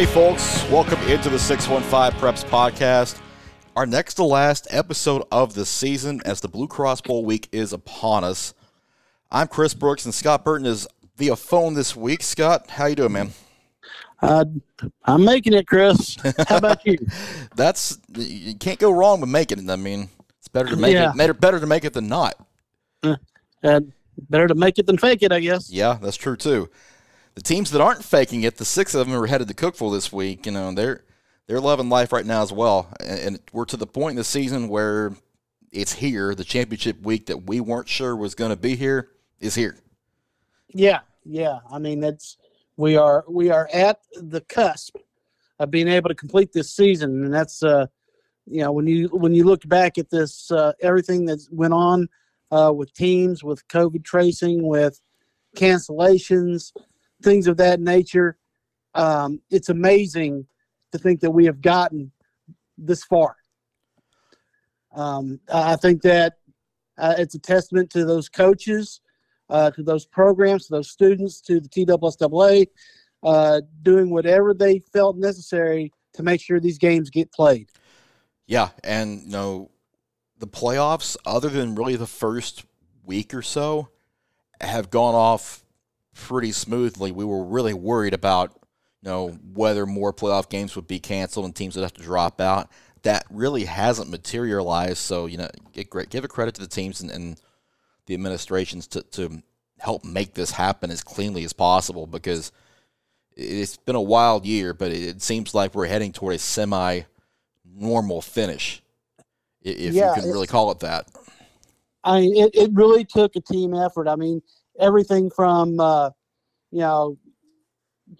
Hey, folks, welcome into the 615 Preps podcast. Our next to last episode of the season as the Blue Cross Bowl week is upon us. I'm Chris Brooks, and Scott Burton is via phone this week. Scott, how you doing, man? Uh, I'm making it, Chris. How about you? That's you can't go wrong with making it. I mean, it's better to make Yeah. it better, better to make it than not. And better to make it than fake it, I guess. Yeah, that's true too. The teams that aren't faking it, the six of them are headed to Cookeville this week. You know, they're they're loving life right now as well, and, we're to the point in the season where it's here. The championship week that we weren't sure was going to be here is here. Yeah, yeah. I mean, that's we are we are at the cusp of being able to complete this season, and that's uh, you know, when you when you look back at this, uh, everything that went on uh, with teams, with COVID tracing, with cancellations, things of that nature. Um, it's amazing to think that we have gotten this far. Um, I think that uh, it's a testament to those coaches, uh, to those programs, to those students, to the TSSAA, uh, doing whatever they felt necessary to make sure these games get played. Yeah, and you know, the playoffs, other than really the first week or so, have gone off pretty smoothly. We were really worried about you know whether more playoff games would be canceled and teams would have to drop out. That really hasn't materialized. So you know, give a credit to the teams and, and the administrations to to help make this happen as cleanly as possible because it's been a wild year, but it seems like we're heading toward a semi normal finish, if Yeah, you can really call it that. I mean, it, it really took a team effort. I mean, everything from, uh, you know,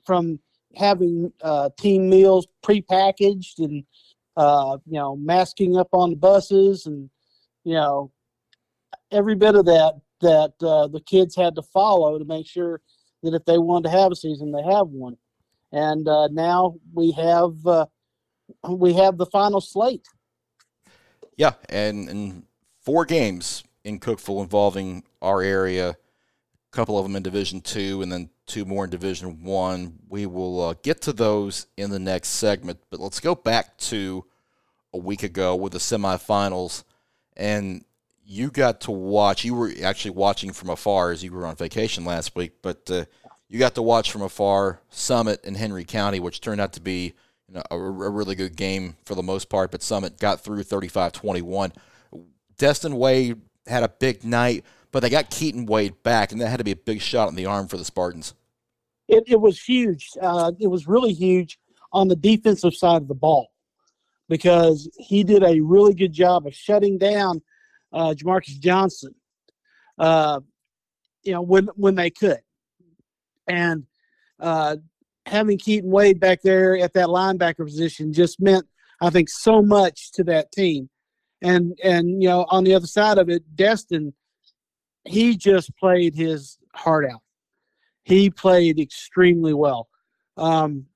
from having uh, team meals prepackaged and, uh, you know, masking up on the buses and, you know, every bit of that that uh, the kids had to follow to make sure that if they wanted to have a season, they have one. And uh, now we have uh, we have the final slate. Yeah, and, and four games in Cookeville involving our area, a couple of them in Division Two, and then two more in Division One. We will uh, get to those in the next segment, but let's go back to a week ago with the semifinals, and you got to watch. You were actually watching from afar as you were on vacation last week, but uh, you got to watch from afar Summit and Henry County, which turned out to be you know, a, a really good game for the most part. But Summit got through 35-21. Destin Wade had a big night, but they got Keaton Wade back, and that had to be a big shot in the arm for the Spartans. it, it was huge. Uh, it was really huge on the defensive side of the ball because he did a really good job of shutting down uh, Jamarcus Johnson. Uh, you know when when they could, and uh, having Keaton Wade back there at that linebacker position just meant I think so much to that team. And and you know on the other side of it, Destin, he just played his heart out he played extremely well. Um,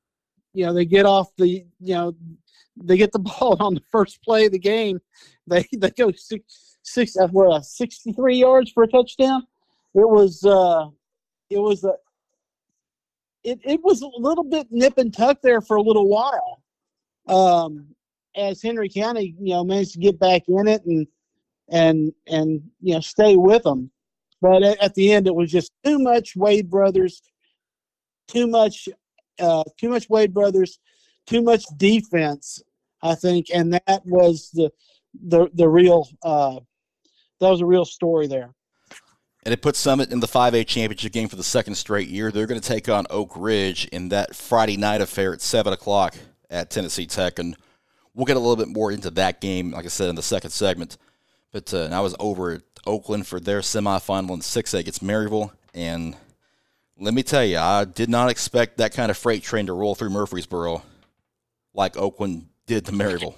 you know, they get off the, you know, they get the ball on the first play of the game. They they go six six uh, what, uh, 63 yards for a touchdown. It was uh it was a it, it was a little bit nip and tuck there for a little while. Um as Henry County, you know, managed to get back in it and and and you know stay with them. But at, at the end, it was just too much Wade brothers, too much, uh, too much Wade brothers, too much defense. I think, and that was the the the real uh, that was a real story there. And it puts Summit in the 5A championship game for the second straight year. They're going to take on Oak Ridge in that Friday night affair at 7 o'clock at Tennessee Tech. And we'll get a little bit more into that game, like I said, in the second segment. But uh, I was over Oakland for their semifinal in 6A against Maryville. And let me tell you, I did not expect that kind of freight train to roll through Murfreesboro like Oakland did to Maryville.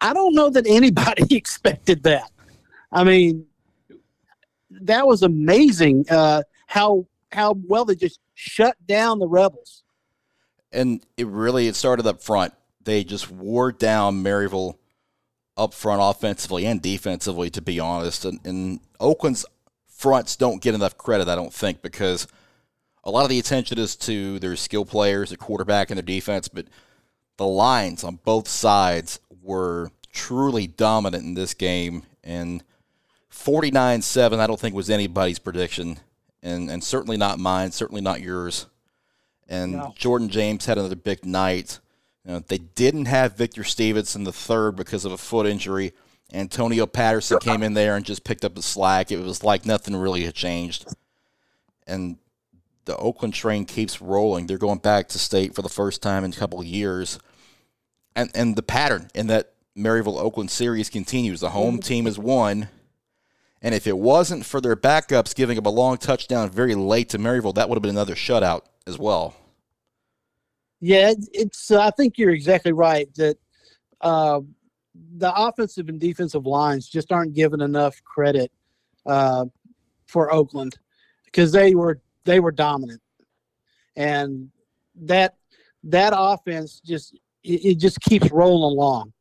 I don't know that anybody expected that. I mean, that was amazing. Uh, how how well they just shut down the rebels. and it really it started up front. They just wore down Maryville up front offensively and defensively, to be honest. And, and Oakland's fronts don't get enough credit, I don't think, because a lot of the attention is to their skill players, the quarterback, and their defense, but the lines on both sides were truly dominant in this game. And 49 7, I don't think was anybody's prediction, and, and certainly not mine, certainly not yours. And no. Jordan James had another big night. You know, they didn't have Victor Stevenson the third because of a foot injury. Antonio Patterson came in there and just picked up the slack. It was like nothing really had changed. And the Oakland train keeps rolling. They're going back to state for the first time in a couple of years. And and the pattern in that Maryville Oakland series continues. The home team has won. And if it wasn't for their backups giving up a long touchdown very late to Maryville, that would have been another shutout as well. Yeah, it's. Uh, I think you're exactly right that uh, the offensive and defensive lines just aren't given enough credit uh, for Oakland because they were they were dominant, and that that offense just it, it just keeps rolling along.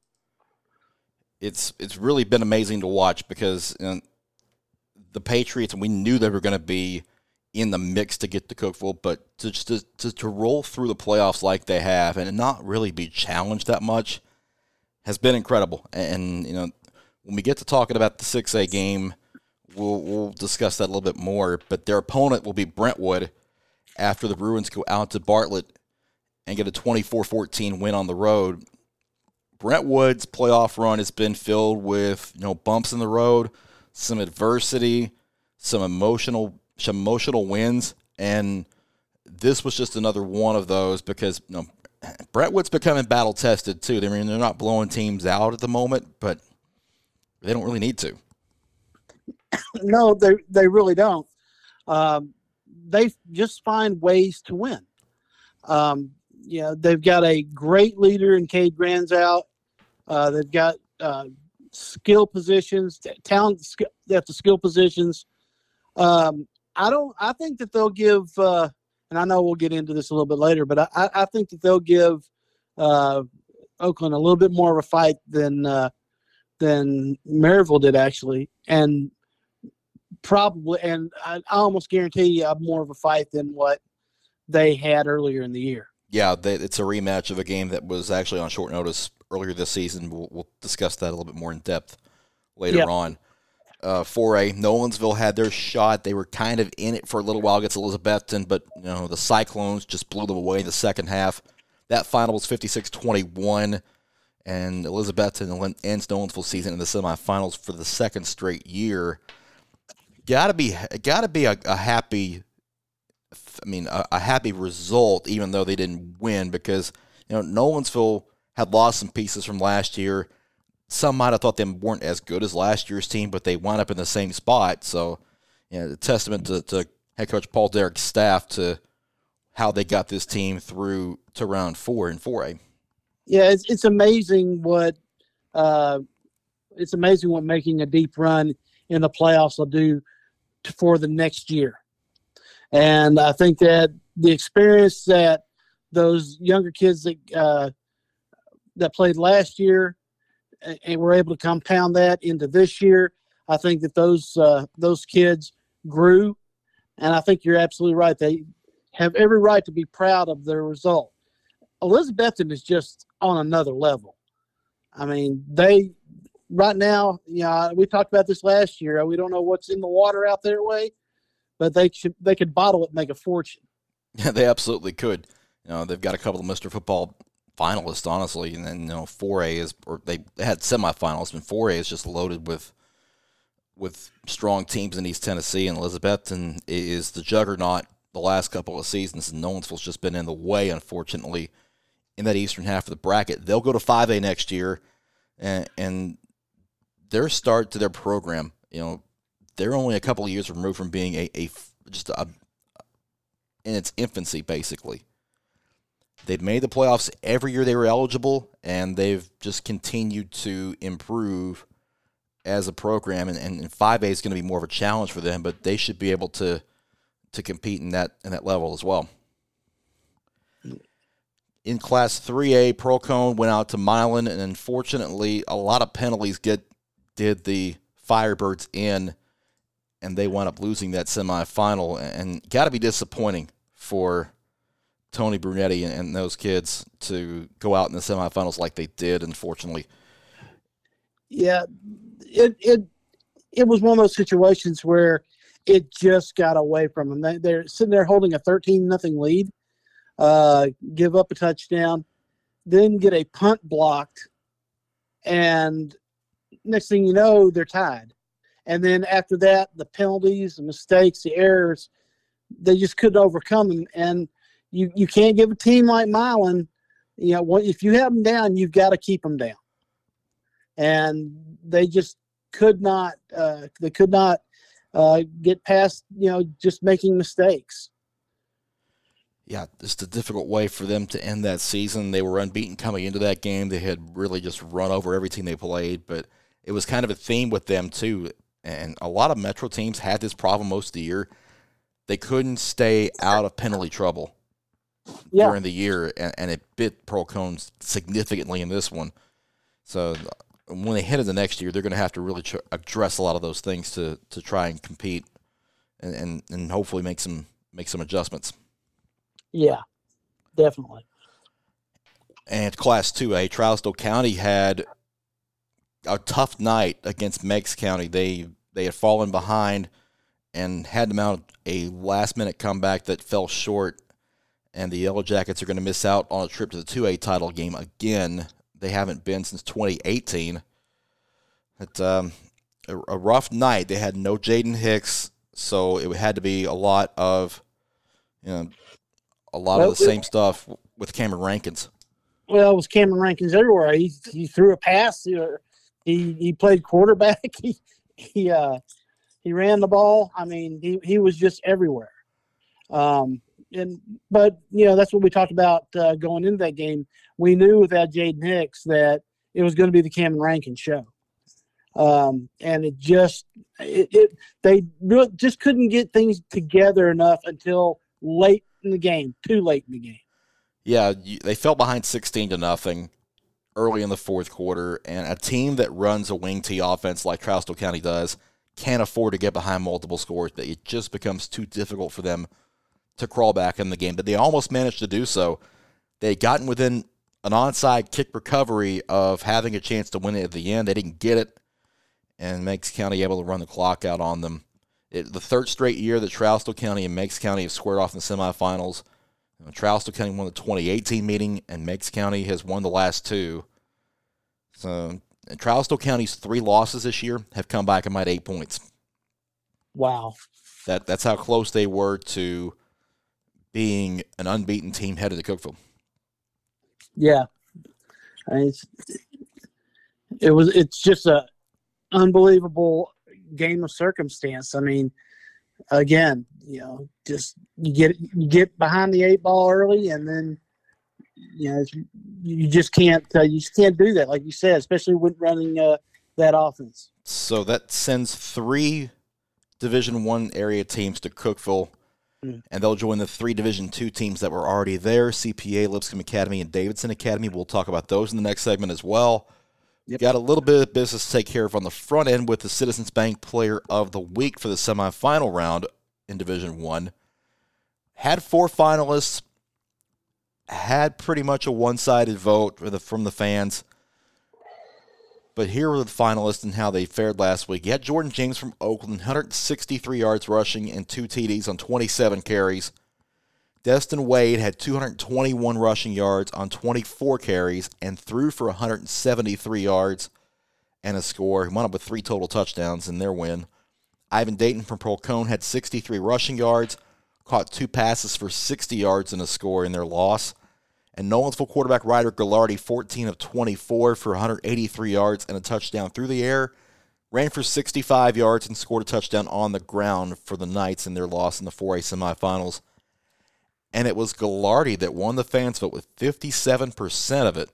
It's it's really been amazing to watch because know, the Patriots, we knew they were going to be in the mix to get to Cookeville, but to, to, to, to roll through the playoffs like they have and not really be challenged that much has been incredible. And, you know, when we get to talking about the 6A game, we'll, we'll discuss that a little bit more. But their opponent will be Brentwood after the Bruins go out to Bartlett and get a 24 14 win on the road. Brentwood's playoff run has been filled with you know bumps in the road, some adversity, some emotional some emotional wins, and this was just another one of those because you know Brentwood's becoming battle tested too. I mean, they're not blowing teams out at the moment, but they don't really need to. No, they they really don't. Um, they just find ways to win. Um, you know, they've got a great leader in Cade Granzow. Uh, they've got uh, skill positions, talent at the skill positions. Um, I don't. I think that they'll give. Uh, and I know we'll get into this a little bit later, but I, I think that they'll give uh, Oakland a little bit more of a fight than uh, than Maryville did actually, and probably, and I, I almost guarantee you, more of a fight than what they had earlier in the year. Yeah, they, it's a rematch of a game that was actually on short notice earlier this season. We'll, we'll discuss that a little bit more in depth later yep. on uh, 4A. Nolensville had their shot. They were kind of in it for a little while against Elizabethton, but you know the Cyclones just blew them away in the second half. That final was 56-21, and Elizabethton ends Nolensville season in the semifinals for the second straight year. Got to be, got to be a, a, happy. I mean, a, a happy result, even though they didn't win, because you know Nolensville had lost some pieces from last year some might have thought they weren't as good as last year's team, but they wound up in the same spot. So, you know, a testament to, to head coach Paul Derrick's staff to how they got this team through to round four and 4A. Yeah, it's, it's amazing what uh, it's amazing what making a deep run in the playoffs will do to, for the next year. And I think that the experience that those younger kids that uh, that played last year and we're able to compound that into this year. I think that those uh, those kids grew, and I think you're absolutely right. They have every right to be proud of their result. Elizabethton is just on another level. I mean, they right now, you know, we talked about this last year. We don't know what's in the water out there way, but they should they could bottle it, and make a fortune. Yeah, they absolutely could. You know, they've got a couple of Mr. Football finalists, honestly. And then you know, 4A is or they had semifinals, and 4A is just loaded with with strong teams in East Tennessee and Elizabethton is the juggernaut the last couple of seasons, and Nolensville's just been in the way, unfortunately, in that eastern half of the bracket. They'll go to 5A next year, and, and their start to their program, you know, they're only a couple of years removed from being a, a just a in its infancy, basically. They've made the playoffs every year they were eligible, and they've just continued to improve as a program. And, and 5A is going to be more of a challenge for them, but they should be able to to compete in that in that level as well. In Class 3A, Pearl-Cohn went out to Milan, and unfortunately, a lot of penalties get did the Firebirds in, and they wound up losing that semifinal. And got to be disappointing for Tony Brunetti and, and those kids to go out in the semifinals like they did. Unfortunately, yeah, it it it was one of those situations where it just got away from them. They, they're sitting there holding a thirteen nothing lead, uh, give up a touchdown, then get a punt blocked, and next thing you know, they're tied. And then after that, the penalties, the mistakes, the errors, they just couldn't overcome them. And you, you can't give a team like Milan, you know, if you have them down, you've got to keep them down. And they just could not, uh, they could not uh, get past, you know, just making mistakes. Yeah, just a difficult way for them to end that season. They were unbeaten coming into that game. They had really just run over every team they played, but it was kind of a theme with them too. And a lot of Metro teams had this problem most of the year. They couldn't stay out of penalty trouble yeah. during the year, and, and it bit Pearl Cones significantly in this one. So when they head into next year, they're going to have to really tr- address a lot of those things to to try and compete, and, and and hopefully make some make some adjustments. Yeah, definitely. And Class Two A, Trousdale County had a tough night against Meigs County. They they had fallen behind and had to mount a last minute comeback that fell short. And the Yellow Jackets are going to miss out on a trip to the 2A title game again. They haven't been since 2018. It's um, a, a rough night. They had no Jaden Hicks, so it had to be a lot of, you know, a lot well, of the same stuff with Cameron Rankins. Well, it was Cameron Rankins everywhere. He, he threw a pass. He he played quarterback. He he uh, he ran the ball. I mean, he he was just everywhere. Um, and but you know that's what we talked about uh, going into that game. We knew without Jaden Hicks that it was going to be the Cameron Rankin show. Um, and it just it, it they really just couldn't get things together enough until late in the game, too late in the game. Yeah, they fell behind sixteen to nothing early in the fourth quarter, and a team that runs a wing T offense like Trousdale County does can't afford to get behind multiple scores. It just becomes too difficult for them to crawl back in the game. But they almost managed to do so. They had gotten within an onside kick recovery of having a chance to win it at the end. They didn't get it, and Meigs County able to run the clock out on them. It, the third straight year that Trousdale County and Meigs County have squared off in the semifinals. You know, Trousdale County won the 2018 meeting, and Meigs County has won the last two. So, Trousdale County's three losses this year have come back and made eight points. Wow. That that's how close they were to being an unbeaten team headed to Cookeville. Yeah, I mean, it was. It's just a unbelievable game of circumstance. I mean, again, you know, just you get you get behind the eight ball early, and then you know you just can't uh, you just can't do that, like you said, especially when running uh, that offense. So that sends three Division One area teams to Cookeville, mm. and they'll join the three Division Two teams that were already there: CPA, Lipscomb Academy, and Davidson Academy. We'll talk about those in the next segment as well. Yep. Got a little bit of business to take care of on the front end with the Citizens Bank Player of the Week for the semifinal round in Division One. Had four finalists, had pretty much a one-sided vote the, from the fans. But here are the finalists and how they fared last week. You had Jordan James from Oakland, 163 yards rushing and two TDs on 27 carries. Destin Wade had 221 rushing yards on 24 carries and threw for 173 yards and a score. He wound up with three total touchdowns in their win. Ivan Dayton from Cohn had 63 rushing yards, caught two passes for 60 yards and a score in their loss. And Nolensville quarterback Ryder Gallardi, 14 of 24 for 183 yards and a touchdown through the air, ran for 65 yards and scored a touchdown on the ground for the Knights in their loss in the 4A semifinals and it was Gallardi that won the fans vote with 57% of it.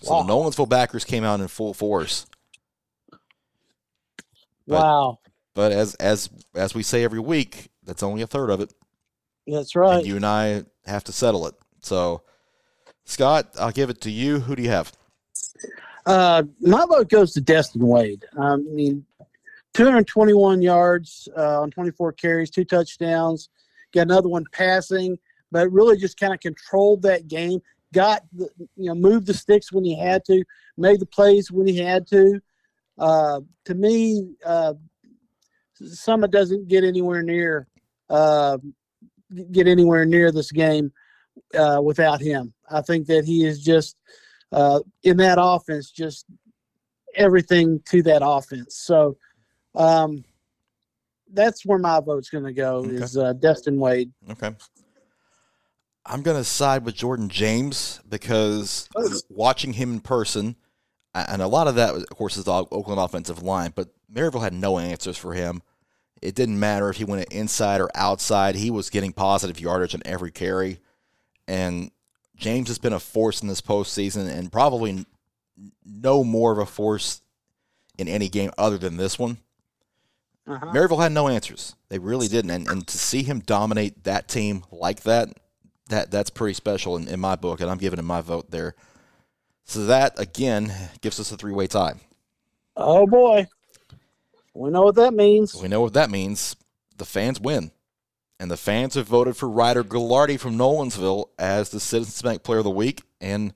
So wow. the Nolensville backers came out in full force. But, wow. But as as as we say every week, that's only a third of it. That's right. And you and I have to settle it. So, Scott, I'll give it to you. Who do you have? Uh, my vote goes to Destin Wade. I mean, 221 yards uh, on 24 carries, two touchdowns. Got another one passing. but really just kind of controlled that game. Got the, you know moved the sticks when he had to, made the plays when he had to. Uh, to me, uh, Summit doesn't get anywhere near uh, get anywhere near this game uh, without him. I think that he is just uh, in that offense, just everything to that offense. So um, that's where my vote's going to go Okay. is uh, Destin Wade. Okay. I'm going to side with Jordan James because watching him in person, and a lot of that, of course, is the Oakland offensive line, but Maryville had no answers for him. It didn't matter if he went inside or outside, he was getting positive yardage on every carry. And James has been a force in this postseason and probably no more of a force in any game other than this one. Uh-huh. Maryville had no answers. They really didn't. And, and to see him dominate that team like that, that that's pretty special in, in my book, and I'm giving him my vote there. So that again gives us a three way tie. Oh boy, we know what that means. We know what that means. The fans win. And the fans have voted for Ryder Gallardi from Nolensville as the Citizens Bank Player of the Week. And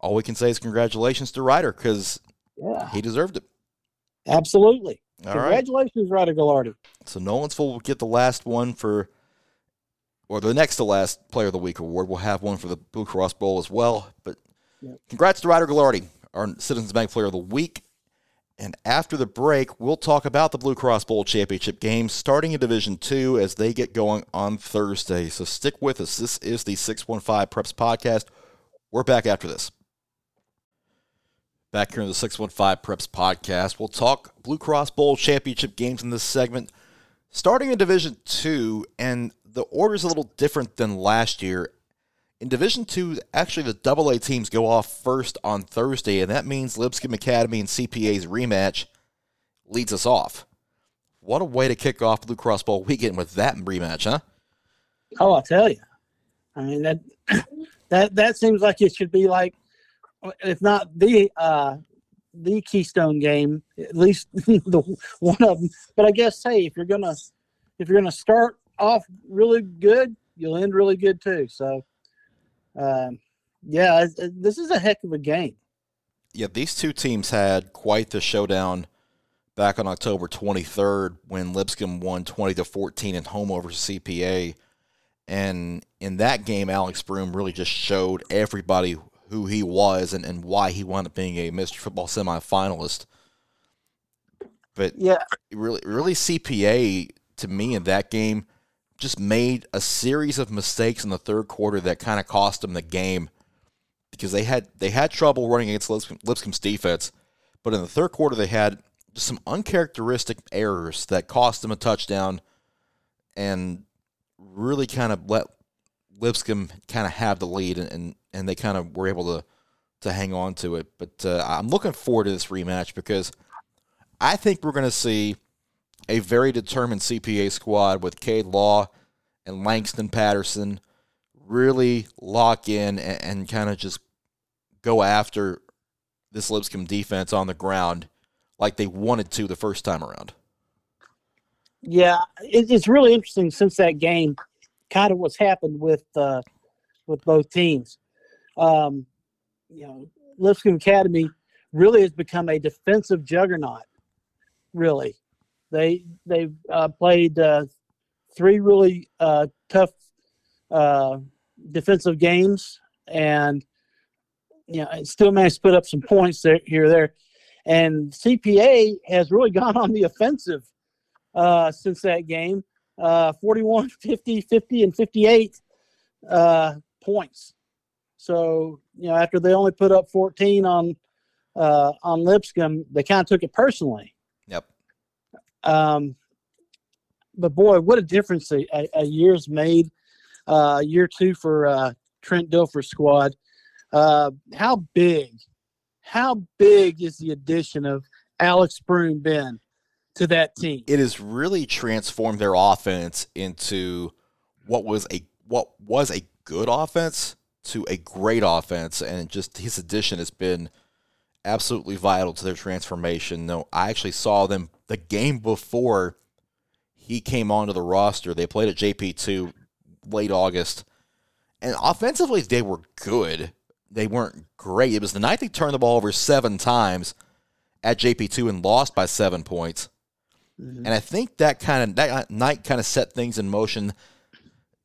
all we can say is congratulations to Ryder because Yeah, he deserved it. absolutely. All right. Congratulations, Ryder Gallardi. So Nolensville will get the last one for, or the next to last Player of the Week award. We'll have one for the Blue Cross Bowl as well. But Yep. congrats to Ryder Gallardi, our Citizens Bank Player of the Week. And after the break, we'll talk about the Blue Cross Bowl championship game starting in Division Two as they get going on Thursday. So stick with us. This is the 615 Preps Podcast. We're back after this. Back here in the 615 Preps Podcast, we'll talk Blue Cross Bowl championship games in this segment. Starting in Division Two, and the order's a little different than last year. In Division Two, actually the Double A teams go off first on Thursday, and that means Lipscomb Academy and CPA's rematch leads us off. What a way to kick off Blue Cross Bowl weekend with that rematch, huh? Oh, I tell you, I mean that that that seems like it should be like, if not the uh, the Keystone game, at least the one of them. But I guess hey, if you're gonna if you're gonna start off really good, you'll end really good too. So, um, yeah, this is a heck of a game. Yeah, these two teams had quite the showdown back on October 23rd when Lipscomb won 20 to 14 at home over CPA. And in that game, Alex Broome really just showed everybody who he was and, and why he wound up being a Mr. Football semifinalist. But Yeah, really, really CPA to me in that game just made a series of mistakes in the third quarter that kind of cost them the game because they had they had trouble running against Lipscomb, Lipscomb's defense, but in the third quarter they had just some uncharacteristic errors that cost them a touchdown and really kind of let Lipscomb kind of have the lead and, and, and they kind of were able to to hang on to it. But uh, I'm looking forward to this rematch because I think we're going to see a very determined CPA squad with Cade Law and Langston Patterson really lock in and, and kind of just go after this Lipscomb defense on the ground like they wanted to the first time around. Yeah, it, it's really interesting since that game, kind of what's happened with uh, with both teams. Um, you know, Lipscomb Academy really has become a defensive juggernaut. Really, they they've uh, played uh, three really uh, tough uh, defensive games, and you know, still managed to put up some points there here there. And CPA has really gone on the offensive uh, since that game uh, 41, 50, 50, and 58 uh, points. So, you know, after they only put up 14 on uh, on Lipscomb, they kind of took it personally. Um, but boy, what a difference a, a, a year's made. Uh, year two for uh, Trent Dilfer's squad. Uh, how big, how big is the addition of Alex Broome been to that team? It has really transformed their offense into what was a what was a good offense to a great offense and just his addition has been absolutely vital to their transformation. No, I actually saw them the game before he came onto the roster. They played at JP2 late August. And offensively, they were good. They weren't great. It was the night they turned the ball over seven times at JP2 and lost by seven points. Mm-hmm. And I think that kind of that night kind of set things in motion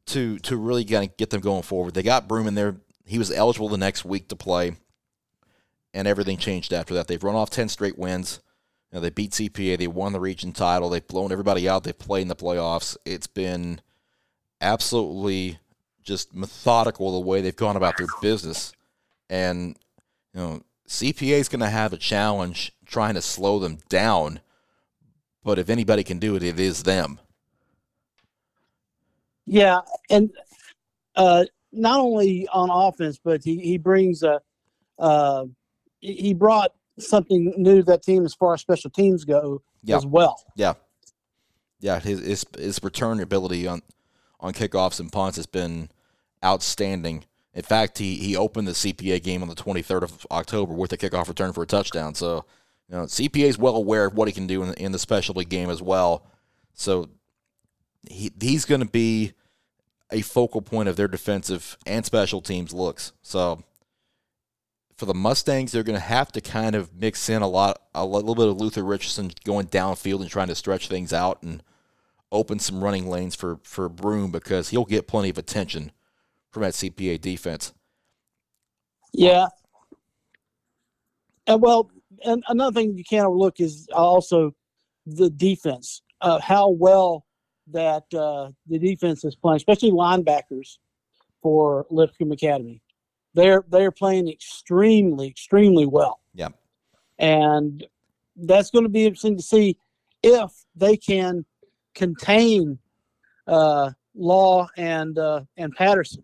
to to really kind of get them going forward. They got Broome in there. He was eligible the next week to play, and everything changed after that. They've run off ten straight wins. You know, they beat CPA. They won the region title. They've blown everybody out. They've played in the playoffs. It's been absolutely just methodical the way they've gone about their business. And you know, CPA is going to have a challenge trying to slow them down. But if anybody can do it, it is them. Yeah, and uh, not only on offense, but he, he brings a uh, he brought something new to that team as far as special teams go yeah. as well. Yeah, yeah. His, his his return ability on on kickoffs and punts has been outstanding. In fact, he he opened the CPA game on the 23rd of October with a kickoff return for a touchdown. So, you know, CPA is well aware of what he can do in, in the specialty game as well. So, he he's going to be a focal point of their defensive and special teams looks. So, for the Mustangs, they're going to have to kind of mix in a lot, a little bit of Luther Richardson going downfield and trying to stretch things out and open some running lanes for for Broome because he'll get plenty of attention from that CPA defense. Yeah. And well, and another thing you can't overlook is also the defense. Uh, how well that uh, the defense is playing, especially linebackers for Lipscomb Academy. They're they're playing extremely extremely well. Yeah, and that's going to be interesting to see if they can contain uh, Law and uh, and Patterson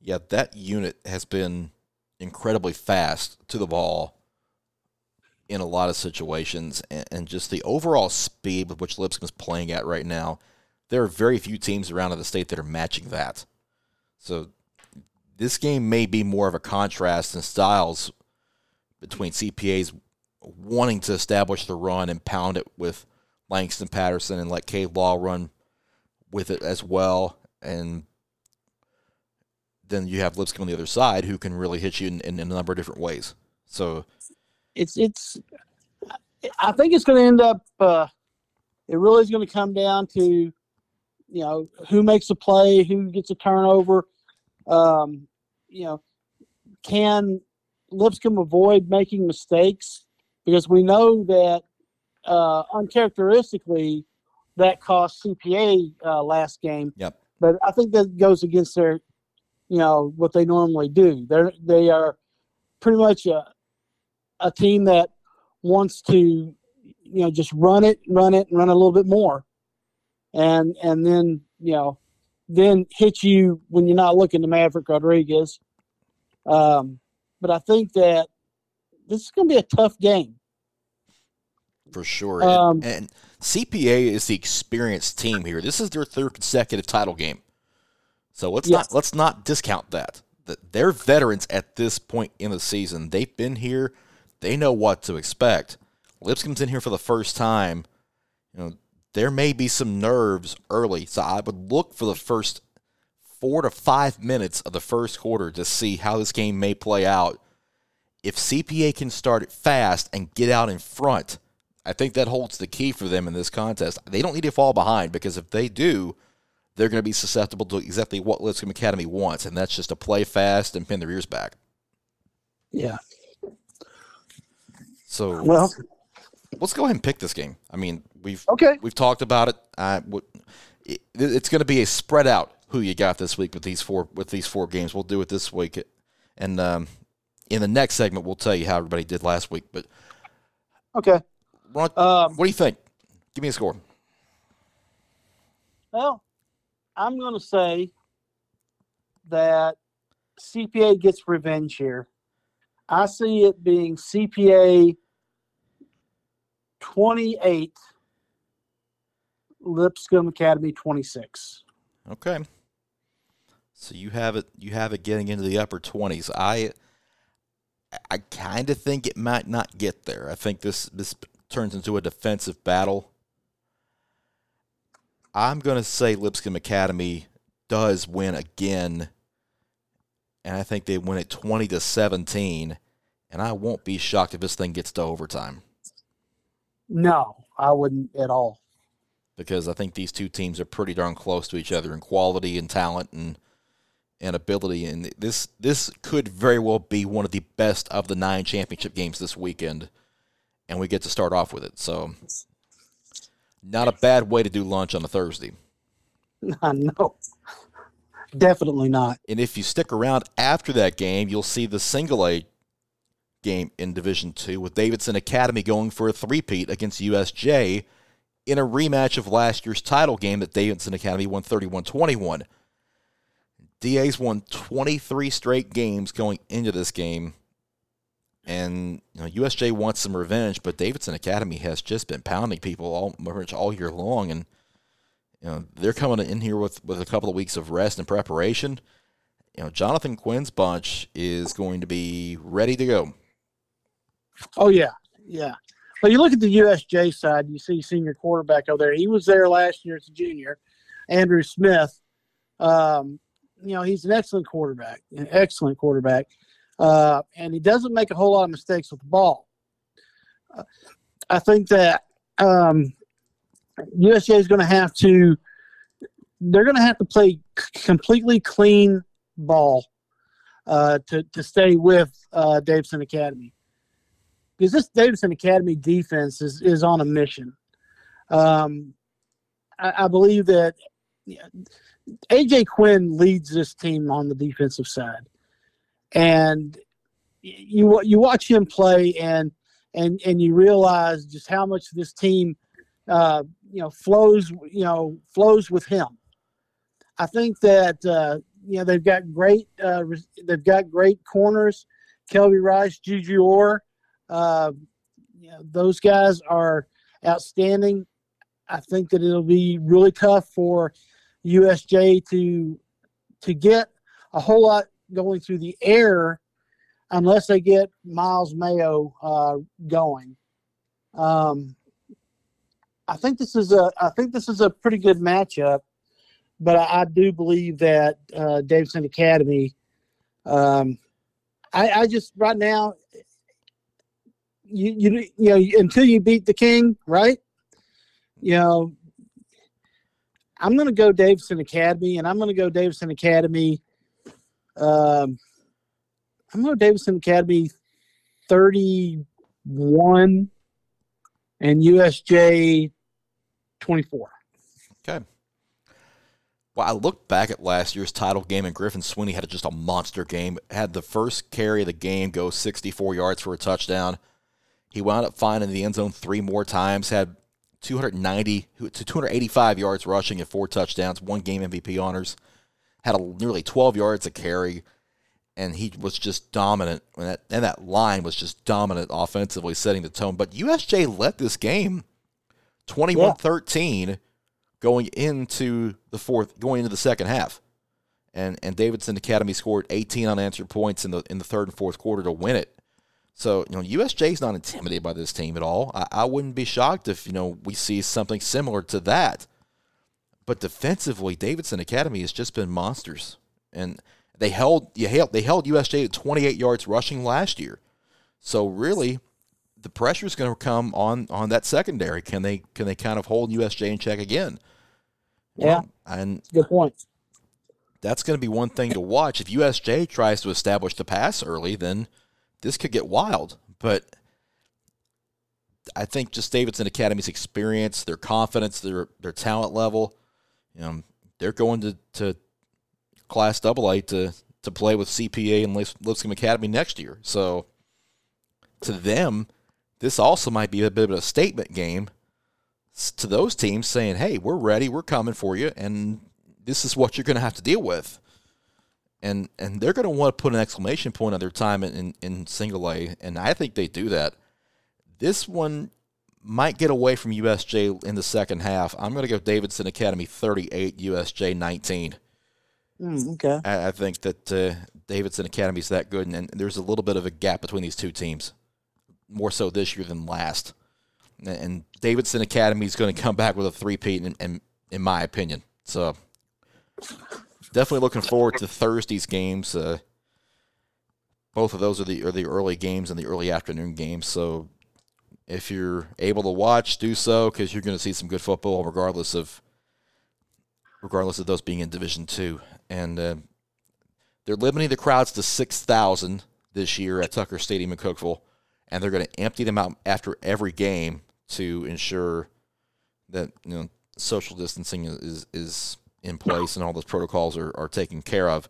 yeah, that unit has been incredibly fast to the ball in a lot of situations, and, and just the overall speed with which Lipscomb is playing at right now. There are very few teams around in the state that are matching that. So this game may be more of a contrast in styles between CPA's wanting to establish the run and pound it with Langston Patterson and let K Law run with it as well, and then you have Lipscomb on the other side who can really hit you in, in, in a number of different ways. So it's it's I think it's going to end up. Uh, it really is going to come down to you know who makes a play, who gets a turnover. Um, you know, can Lipscomb avoid making mistakes? Because we know that uh, uncharacteristically that cost CPA uh, last game. Yep. But I think that goes against their you know what they normally do. They're they are pretty much a a team that wants to you know just run it, run it, and run a little bit more, and and then you know then hit you when you're not looking to Maverick Rodriguez. Um, but I think that this is going to be a tough game for sure. Um, and, and CPA is the experienced team here. This is their third consecutive title game. So let's yes. not let's not discount that. That they're veterans at this point in the season. They've been here. They know what to expect. Lipscomb's in here for the first time. You know, there may be some nerves early, so I would look for the first four to five minutes of the first quarter to see how this game may play out. If CPA can start it fast and get out in front, I think that holds the key for them in this contest. They don't need to fall behind because if they do, they're going to be susceptible to exactly what Lipscomb Academy wants, and that's just to play fast and pin their ears back. Yeah. So well, let's go ahead and pick this game. I mean, we've okay. we've talked about it. Uh, it it's going to be a spread out who you got this week with these four with these four games. We'll do it this week, and um, in the next segment, we'll tell you how everybody did last week. But okay, Ron, um, what do you think? Give me a score. Well, I'm going to say that CPA gets revenge here. I see it being CPA 28, Lipscomb Academy 26. Okay. So you have it you have it getting into the upper 20s. I I kind of think it might not get there. I think this this turns into a defensive battle I'm going to say Lipscomb Academy does win again, and I think they win it 20 to 17. And I won't be shocked if this thing gets to overtime. No, I wouldn't at all. Because I think these two teams are pretty darn close to each other in quality and talent and and ability. And this this could very well be one of the best of the nine championship games this weekend. And we get to start off with it. So not a bad way to do lunch on a Thursday. No, definitely not. And if you stick around after that game, you'll see the single A game in Division Two with Davidson Academy going for a three-peat against USJ in a rematch of last year's title game that Davidson Academy won 31-21. DA's won 23 straight games going into this game. And you know, USJ wants some revenge, but Davidson Academy has just been pounding people all all year long, and you know they're coming in here with, with a couple of weeks of rest and preparation. You know, Jonathan Quinn's bunch is going to be ready to go. Oh yeah, yeah. But you look at the USJ side, you see senior quarterback over there. He was there last year as a junior, Andrew Smith. Um, you know, he's an excellent quarterback, an excellent quarterback, uh, and he doesn't make a whole lot of mistakes with the ball. Uh, I think that um, USJ is going to have to. They're going to have to play c- completely clean ball uh, to to stay with uh, Davidson Academy because this Davidson Academy defense is is on a mission. Um, I, I believe that AJ Quinn leads this team on the defensive side, and you you watch him play and and and you realize just how much this team uh, you know flows you know flows with him. I think that uh, you know they've got great uh, they've got great corners. Kelby Rice, Juju Orr, uh, you know, those guys are outstanding. I think that it'll be really tough for USJ to to get a whole lot going through the air unless they get Miles Mayo uh, going. Um, I think this is a I think this is a pretty good matchup, but I, I do believe that uh, Davidson Academy. Um, I, I just right now you you you know until you beat the king, right? You know, I'm going to go Davidson Academy, and I'm going to go Davidson Academy. Um, I'm going to Davidson Academy 31 and USJ 24. Okay. Well, I looked back at last year's title game, and Griffin Sweeney had just a monster game. Had the first carry of the game go 64 yards for a touchdown. He wound up finding the end zone three more times, had 290 to 285 yards rushing and four touchdowns, one game MVP honors, had a, nearly 12 yards a carry, and he was just dominant. And that, and that line was just dominant offensively, setting the tone. But USJ led this game 21 13 going into the fourth, going into the second half. And, and Davidson Academy scored 18 unanswered points in the in the third and fourth quarter to win it. So, you know, USJ is not intimidated by this team at all. I, I, wouldn't be shocked if, you know, we see something similar to that. But defensively, Davidson Academy has just been monsters. And they held you held they held USJ at 28 yards rushing last year. So really, the pressure is going to come on on that secondary. Can they can they kind of hold USJ in check again? Yeah, and good point. That's going to be one thing to watch. If USJ tries to establish the pass early, then – this could get wild. But I think just Davidson Academy's experience, their confidence, their their talent level, you know, they're going to, to Class AA to to play with CPA and Lipscomb Academy next year. So to them, this also might be a bit of a statement game to those teams saying, "Hey, we're ready, we're coming for you, and this is what you're going to have to deal with." And and they're going to want to put an exclamation point on their time in, in, in single A, and I think they do that. This one might get away from USJ in the second half. I'm going to go Davidson Academy 38, USJ 19. Mm, okay. I, I, think that uh, Davidson Academy is that good, and, and, there's a little bit of a gap between these two teams, more so this year than last. And, and Davidson Academy is going to come back with a three-peat and, and in my opinion. So definitely looking forward to Thursday's games. Uh, both of those are the are the early games and the early afternoon games. So if you're able to watch, do so because you're going to see some good football, regardless of regardless of those being in Division Two. And uh, they're limiting the crowds to six thousand this year at Tucker Stadium in Cookeville, and they're going to empty them out after every game to ensure that you know social distancing is is in place and all those protocols are, are taken care of.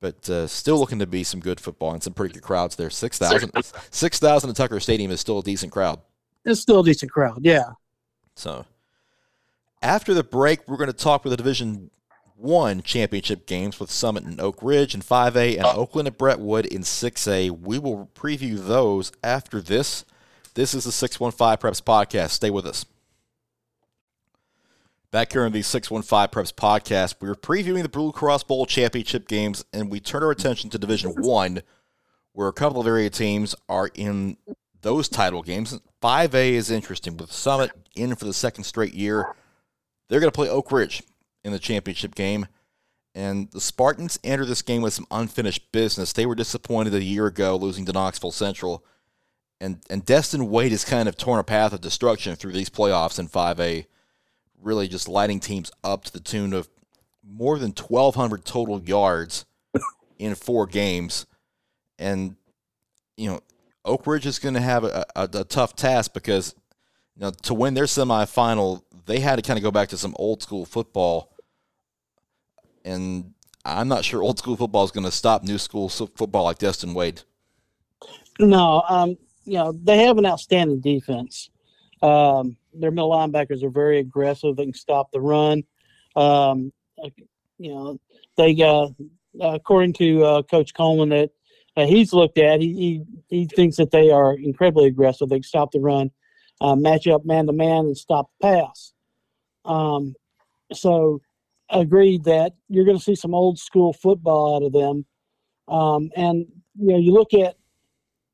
But uh, still looking to be some good football and some pretty good crowds there. 6,000 6, at Tucker Stadium is still a decent crowd. It's still a decent crowd, yeah. So after the break, we're going to talk with the Division One championship games with Summit and Oak Ridge in 5A and Oakland at Brentwood in 6A. We will preview those after this. This is the 615 Preps Podcast. Stay with us. Back here on the 615 Preps podcast, we're previewing the Blue Cross Bowl championship games, and we turn our attention to Division One, where a couple of area teams are in those title games. 5A is interesting with Summit in for the second straight year. They're going to play Oak Ridge in the championship game. And the Spartans enter this game with some unfinished business. They were disappointed a year ago losing to Knoxville Central. And, and Destin Wade has kind of torn a path of destruction through these playoffs in 5A really just lighting teams up to the tune of more than 1,200 total yards in four games. And, you know, Oak Ridge is going to have a, a, a, tough task because, you know, to win their semifinal, they had to kind of go back to some old school football. And I'm not sure old school football is going to stop new school football like Destin Wade. No, um, you know, they have an outstanding defense. Um, their middle linebackers are very aggressive. They can stop the run. Um, you know, they uh, according to uh, Coach Coleman that uh, he's looked at, he, he, he thinks that they are incredibly aggressive. They can stop the run, uh, match up man to man, and stop the pass. Um, so, agreed that you're going to see some old school football out of them. Um, and you know, you look at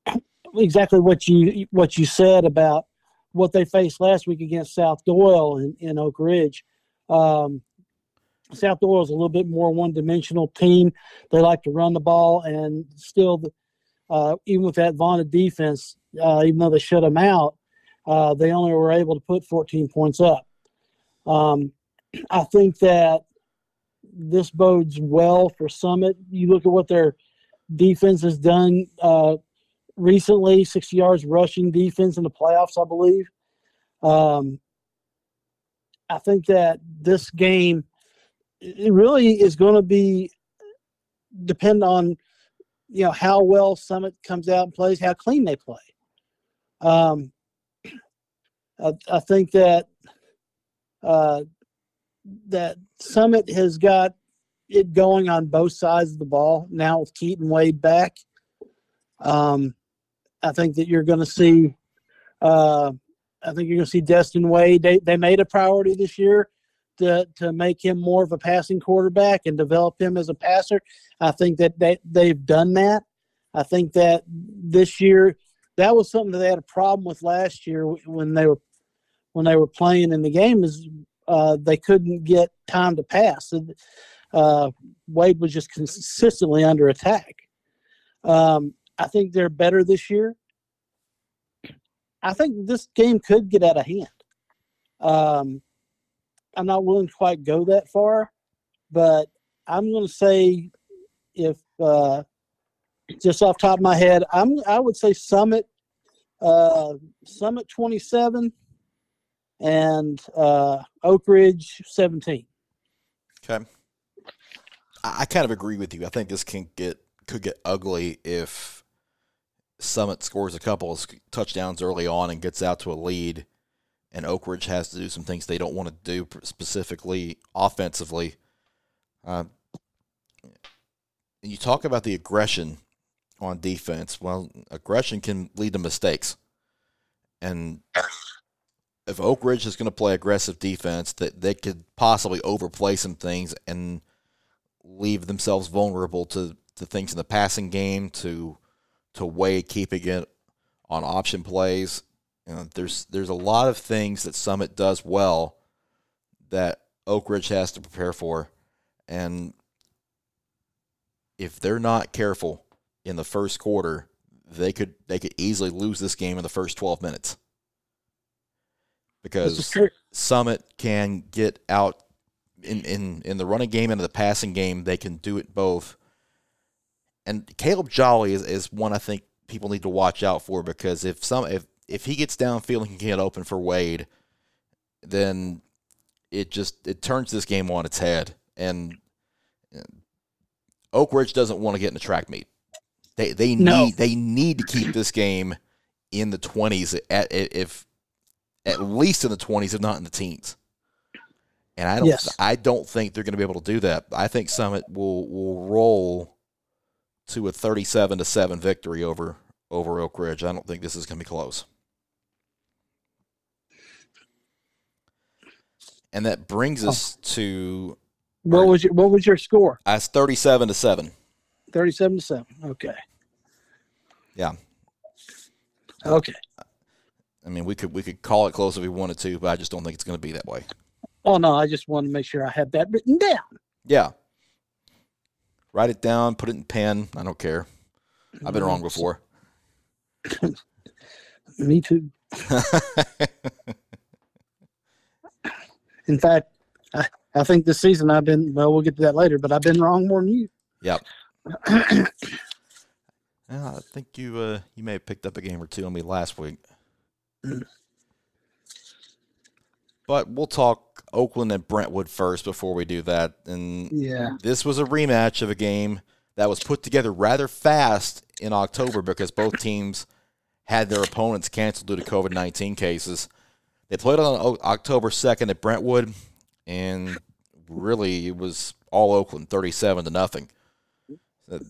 exactly what you what you said about what they faced last week against South Doyle in, in Oak Ridge. Um, South Doyle is a little bit more one-dimensional team. They like to run the ball, and still, uh, even with that vaunted defense, uh, even though they shut them out, uh, they only were able to put 14 points up. Um, I think that this bodes well for Summit. You look at what their defense has done uh, recently, 60 yards rushing defense in the playoffs, I believe. Um, I think that this game it really is going to be depend on you know how well Summit comes out and plays, how clean they play. Um, I, I think that uh, that Summit has got it going on both sides of the ball now with Keaton Wade back. Um, I think that you're going to see. Uh, I think you're going to see Destin Wade. They they made a priority this year to to make him more of a passing quarterback and develop him as a passer. I think that they they've done that. I think that this year that was something that they had a problem with last year when they were when they were playing in the game is uh, they couldn't get time to pass. Uh, Wade was just consistently under attack. Um, I think they're better this year. I think this game could get out of hand. Um, I'm not willing to quite go that far, but I'm going to say if uh, just off top of my head, I'm I would say Summit, uh, Summit 27, and uh, Oak Ridge 17. Okay, I kind of agree with you. I think this can get could get ugly if Summit scores a couple of touchdowns early on and gets out to a lead, and Oak Ridge has to do some things they don't want to do specifically offensively. Uh, you talk about the aggression on defense. Well, aggression can lead to mistakes, and if Oak Ridge is going to play aggressive defense, that they could possibly overplay some things and leave themselves vulnerable to, to things in the passing game, to to Wade keeping it on option plays. You know, there's there's a lot of things that Summit does well that Oak Ridge has to prepare for. And if they're not careful in the first quarter, they could they could easily lose this game in the first 12 minutes. Because Summit can get out in, in, in the running game and the passing game, they can do it both. And Caleb Jolly is, is one I think people need to watch out for because if some if if he gets downfield and can get open for Wade, then it just it turns this game on its head. And uh, Oak Ridge doesn't want to get in the track meet. They they no. need they need to keep this game in the twenties at if at least in the twenties, if not in the teens. And I don't yes. I don't think they're going to be able to do that. I think Summit will will roll to a thirty seven to seven victory over over Oak Ridge. I don't think this is going to be close. And that brings us oh. to what was your what was your score? That's thirty seven to seven. Thirty seven to seven. Okay. Yeah. Okay. I mean, we could we could call it close if we wanted to, but I just don't think it's going to be that way. Oh no, I just wanted to make sure I had that written down. Yeah. Write it down, put it in pen. I don't care. I've been wrong before. Me too. in fact, I, I think this season I've been well. We'll get to that later, but I've been wrong more than you. Yep. yeah, I think you uh, you may have picked up a game or two on me last week. But we'll talk Oakland and Brentwood first before we do that. And yeah, this was a rematch of a game that was put together rather fast in October because both teams had their opponents canceled due to COVID nineteen cases. They played on October second at Brentwood, and really it was all Oakland, thirty-seven to nothing.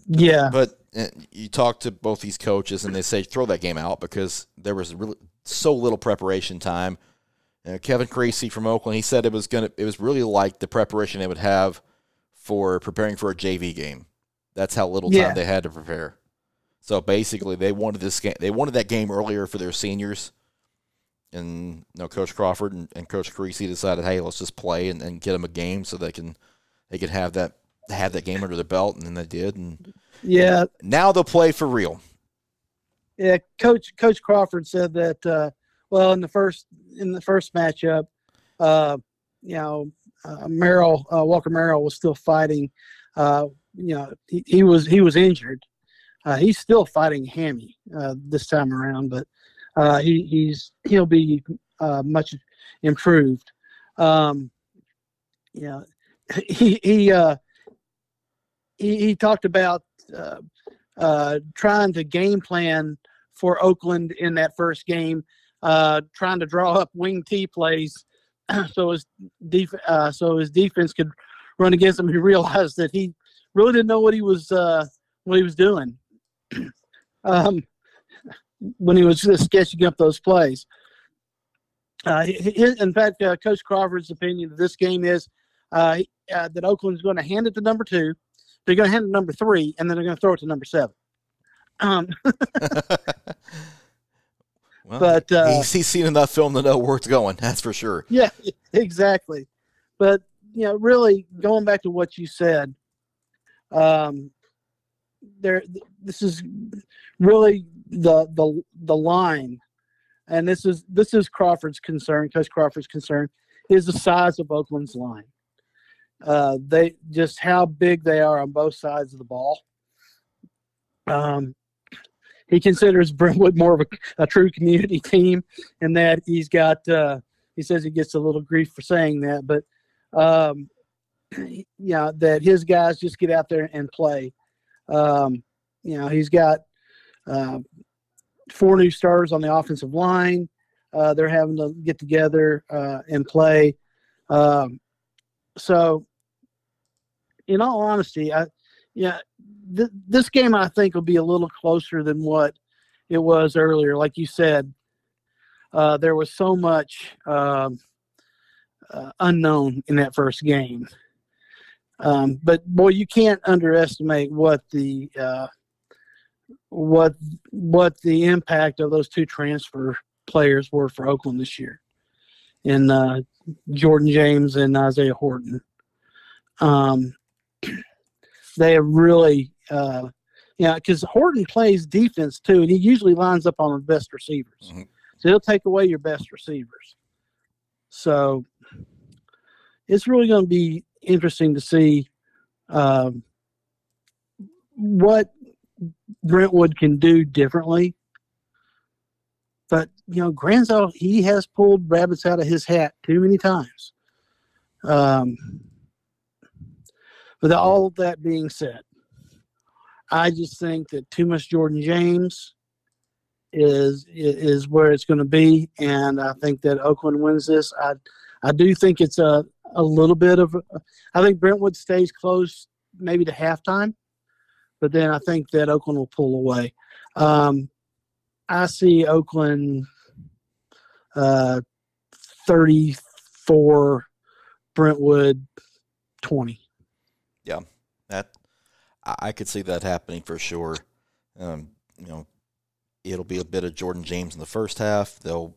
Yeah, but uh, you talk to both these coaches, and they say throw that game out because there was really so little preparation time. Uh, Kevin Creasy from Oakland, he said it was gonna, it was really like the preparation they would have for preparing for a JV game. That's how little time yeah. they had to prepare. So basically, they wanted this game. They wanted that game earlier for their seniors, and you know, Coach Crawford and, and Coach Creasy decided, hey, let's just play and, and get them a game so they can they could have that have that game under their belt, and then they did. And yeah, now they'll play for real. Yeah, Coach Coach Crawford said that. Uh, well, in the first in the first matchup, uh, you know, uh, Merrill uh, Walker Merrill was still fighting. Uh, you know, he, he was he was injured. Uh, he's still fighting hammy uh, this time around, but uh, he, he's he'll be uh, much improved. Um, he he, uh, he he talked about uh, trying to game plan for Oakland in that first game, trying to draw up wing T plays so his def- so his defense could run against him. He realized that he really didn't know what he was what he was doing um, when he was just sketching up those plays. Uh, in fact, uh, Coach Crawford's opinion of this game is uh, uh that Oakland's going to hand it to number two, they're going to hand it to number three, and then they're going to throw it to number seven. Um, well, but uh, he's, he's seen enough film to know where it's going. That's for sure. Yeah, exactly. But you know, really going back to what you said, um, there this is really the the the line and this is this is Crawford's concern, Coach Crawford's concern, is the size of Oakland's line. Uh, they just how big they are on both sides of the ball. Um, he considers Brentwood more of a, a, true community team, and that he's got. Uh, he says he gets a little grief for saying that, but um, yeah, that his guys just get out there and play. Um, you know, he's got uh, four new stars on the offensive line. Uh, they're having to get together uh, and play. Um, so, in all honesty, I yeah, th- this game I think will be a little closer than what it was earlier. Like you said, uh, there was so much um, uh, unknown in that first game. Um, but boy, you can't underestimate what the uh, what what the impact of those two transfer players were for Oakland this year. in uh, Jordan James and Isaiah Horton. Um, they have really, uh, yeah, because Horton plays defense too, and he usually lines up on the best receivers. Mhm. So he'll take away your best receivers. So it's really going to be interesting to see um, what Brentwood can do differently. But you know, Granzow he has pulled rabbits out of his hat too many times. Um, with all of that being said, I just think that too much Jordan James is is where it's going to be, and I think that Oakland wins this. I I do think it's a a little bit of. I think Brentwood stays close, maybe to halftime, but then I think that Oakland will pull away. Um, I see Oakland uh, 34, Brentwood 20. That I, could see that happening for sure. Um, you know, it'll be a bit of Jordan James in the first half. They'll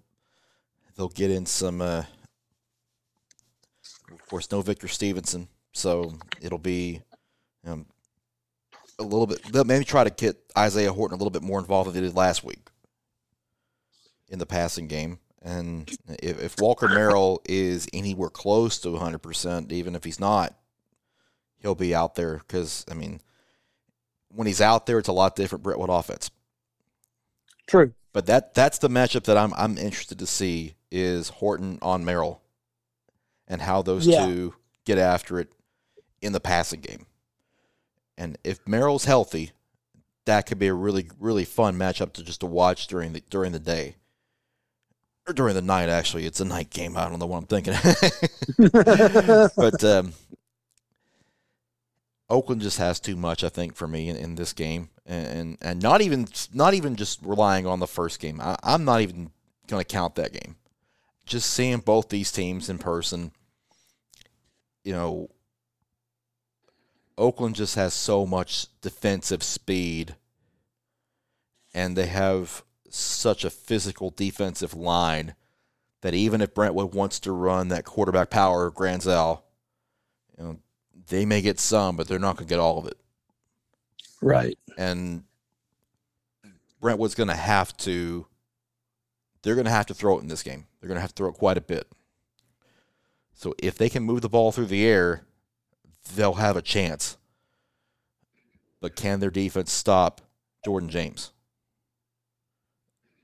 they'll get in some. Uh, of course, no Victor Stevenson, so it'll be um, a little bit. They'll maybe try to get Isaiah Horton a little bit more involved than they did last week in the passing game. And if, if Walker Merrill is anywhere close to 100%, even if he's not, he'll be out there because, I mean, when he's out there, it's a lot different Brentwood offense. True. But that that's the matchup that I'm I'm interested to see is Horton on Merrill and how those Yeah. two get after it in the passing game. And if Merrill's healthy, that could be a really really fun matchup to just to watch during the during the day. Or during the night actually. It's a night game. I don't know what I'm thinking. but um, Oakland just has too much, I think, for me in, in this game, and, and not even not even just relying on the first game. I, I'm not even going to count that game. Just seeing both these teams in person, you know, Oakland just has so much defensive speed, and they have such a physical defensive line that even if Brentwood wants to run that quarterback power of Granzow, you know, they may get some, but they're not going to get all of it. right. And Brentwood's going to have to, they're going to have to throw it in this game. They're going to have to throw it quite a bit. So if they can move the ball through the air, they'll have a chance. But can their defense stop Jordan James?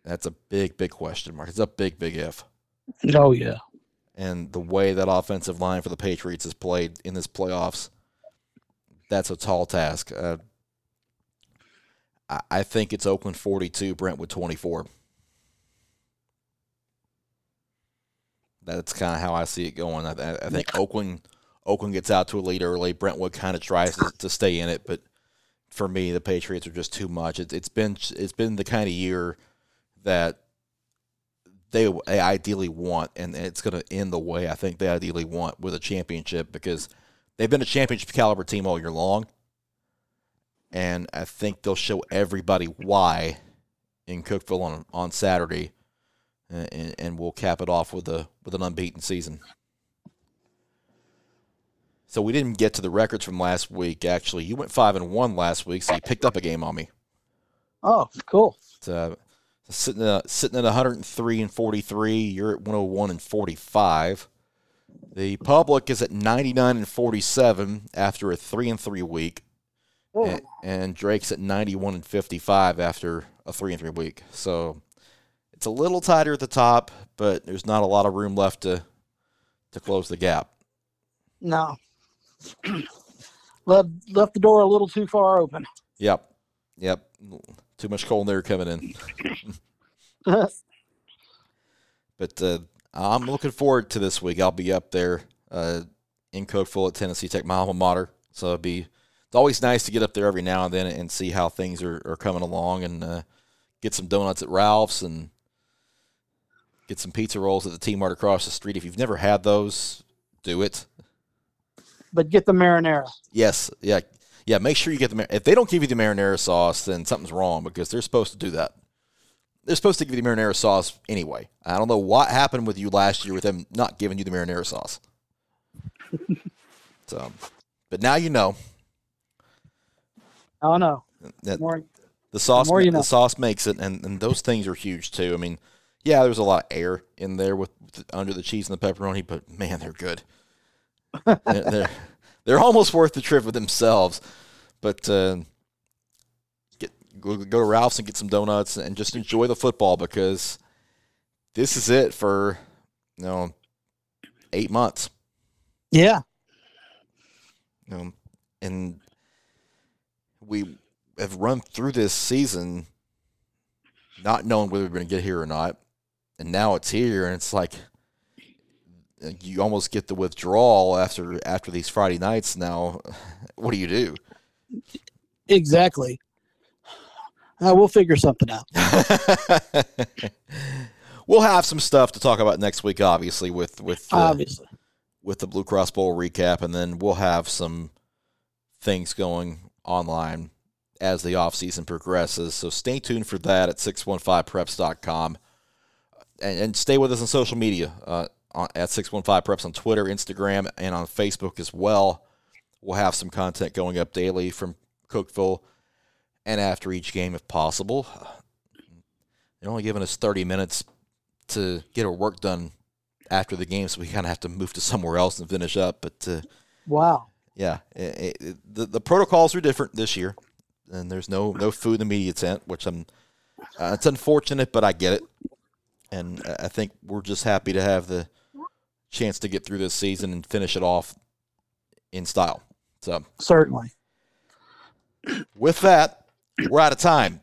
That's a big, big question mark. It's a big, big if. Oh, yeah. And the way that offensive line for the Patriots has played in this playoffs, that's a tall task. Uh, I, I think it's Oakland 42, Brentwood 24. That's kind of how I see it going. I, I, I think Oakland Oakland gets out to a lead early. Brentwood kind of tries to, to stay in it, but for me, the Patriots are just too much. It's it's been it's been the kind of year that they, they ideally want, and it's going to end the way I think they ideally want with a championship because they've been a championship caliber team all year long, and I think they'll show everybody why in Cookeville on on Saturday, and, and we'll cap it off with a with an unbeaten season. So we didn't get to the records from last week. Actually, you went five and one last week, so you picked up a game on me. Oh, cool. Uh, sitting at, sitting at 103 and 43. You're at 101 and 45. The public is at 99 and 47 after a three and three week, and, and Drake's at 91 and 55 after a three and three week. So it's a little tighter at the top, but there's not a lot of room left to to close the gap. no. left, left the door a little too far open. Yep, yep. Too much cold air coming in. But uh, I'm looking forward to this week. I'll be up there uh, in Cookeville at Tennessee Tech, my alma mater. So it'll be it's always nice to get up there every now and then and see how things are, are coming along and uh, get some donuts at Ralph's and get some pizza rolls at the T Mart across the street. If you've never had those, do it. but get the marinara. Yes, yeah, yeah. Make sure you get the. If they don't give you the marinara sauce, then something's wrong because they're supposed to do that. They're supposed to give you the marinara sauce anyway. I don't know what happened with you last year with them not giving you the marinara sauce. so, but now you know. No. That More, the sauce, more you the know. sauce makes it, and, and those things are huge too. I mean, yeah, there's a lot of air in there with under the cheese and the pepperoni, but man, they're good. they're, they're they're almost worth the trip with themselves. But uh, get go, go to Ralph's and get some donuts and just enjoy the football because this is it for you know eight months. yeah. Know, and we have run through this season not knowing whether we're going to get here or not, and now it's here, and it's like you almost get the withdrawal after after these Friday nights. Now, what do you do? Exactly. Uh, we'll figure something out. we'll have some stuff to talk about next week, obviously, with with uh, Obviously. with the Blue Cross Bowl recap, and then we'll have some things going online as the offseason progresses. So stay tuned for that at 615preps.com. And, and stay with us on social media uh, at 615preps on Twitter, Instagram, and on Facebook as well. We'll have some content going up daily from Cookeville and after each game if possible. They're only giving us 30 minutes to get our work done after the game, so we kind of have to move to somewhere else and finish up. But uh, Wow. yeah, it, it, the the protocols are different this year, and there's no no food in the media tent, which I'm. Uh, it's unfortunate, but I get it, and I I think we're just happy to have the chance to get through this season and finish it off in style. So Certainly. with that, we're out of time.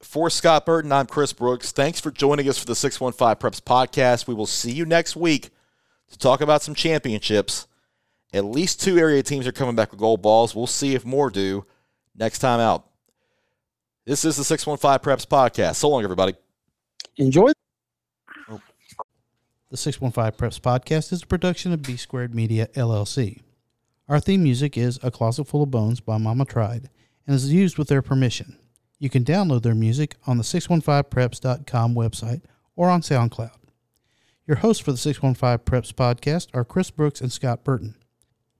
For Scott Burton, I'm Chris Brooks. Thanks for joining us for the 615 Preps podcast. We will see you next week to talk about some championships. At least two area teams are coming back with gold balls. We'll see if more do next time out. This is the 615 Preps podcast. So long, everybody. Enjoy. The 615 Preps Podcast is a production of B Squared Media, LLC. Our theme music is A Closet Full of Bones by Mama Tried and is used with their permission. You can download their music on the 615preps.com website or on SoundCloud. Your hosts for the 615 Preps Podcast are Chris Brooks and Scott Burton.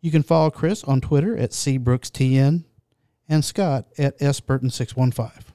You can follow Chris on Twitter at cbrookstn and Scott at sburton615.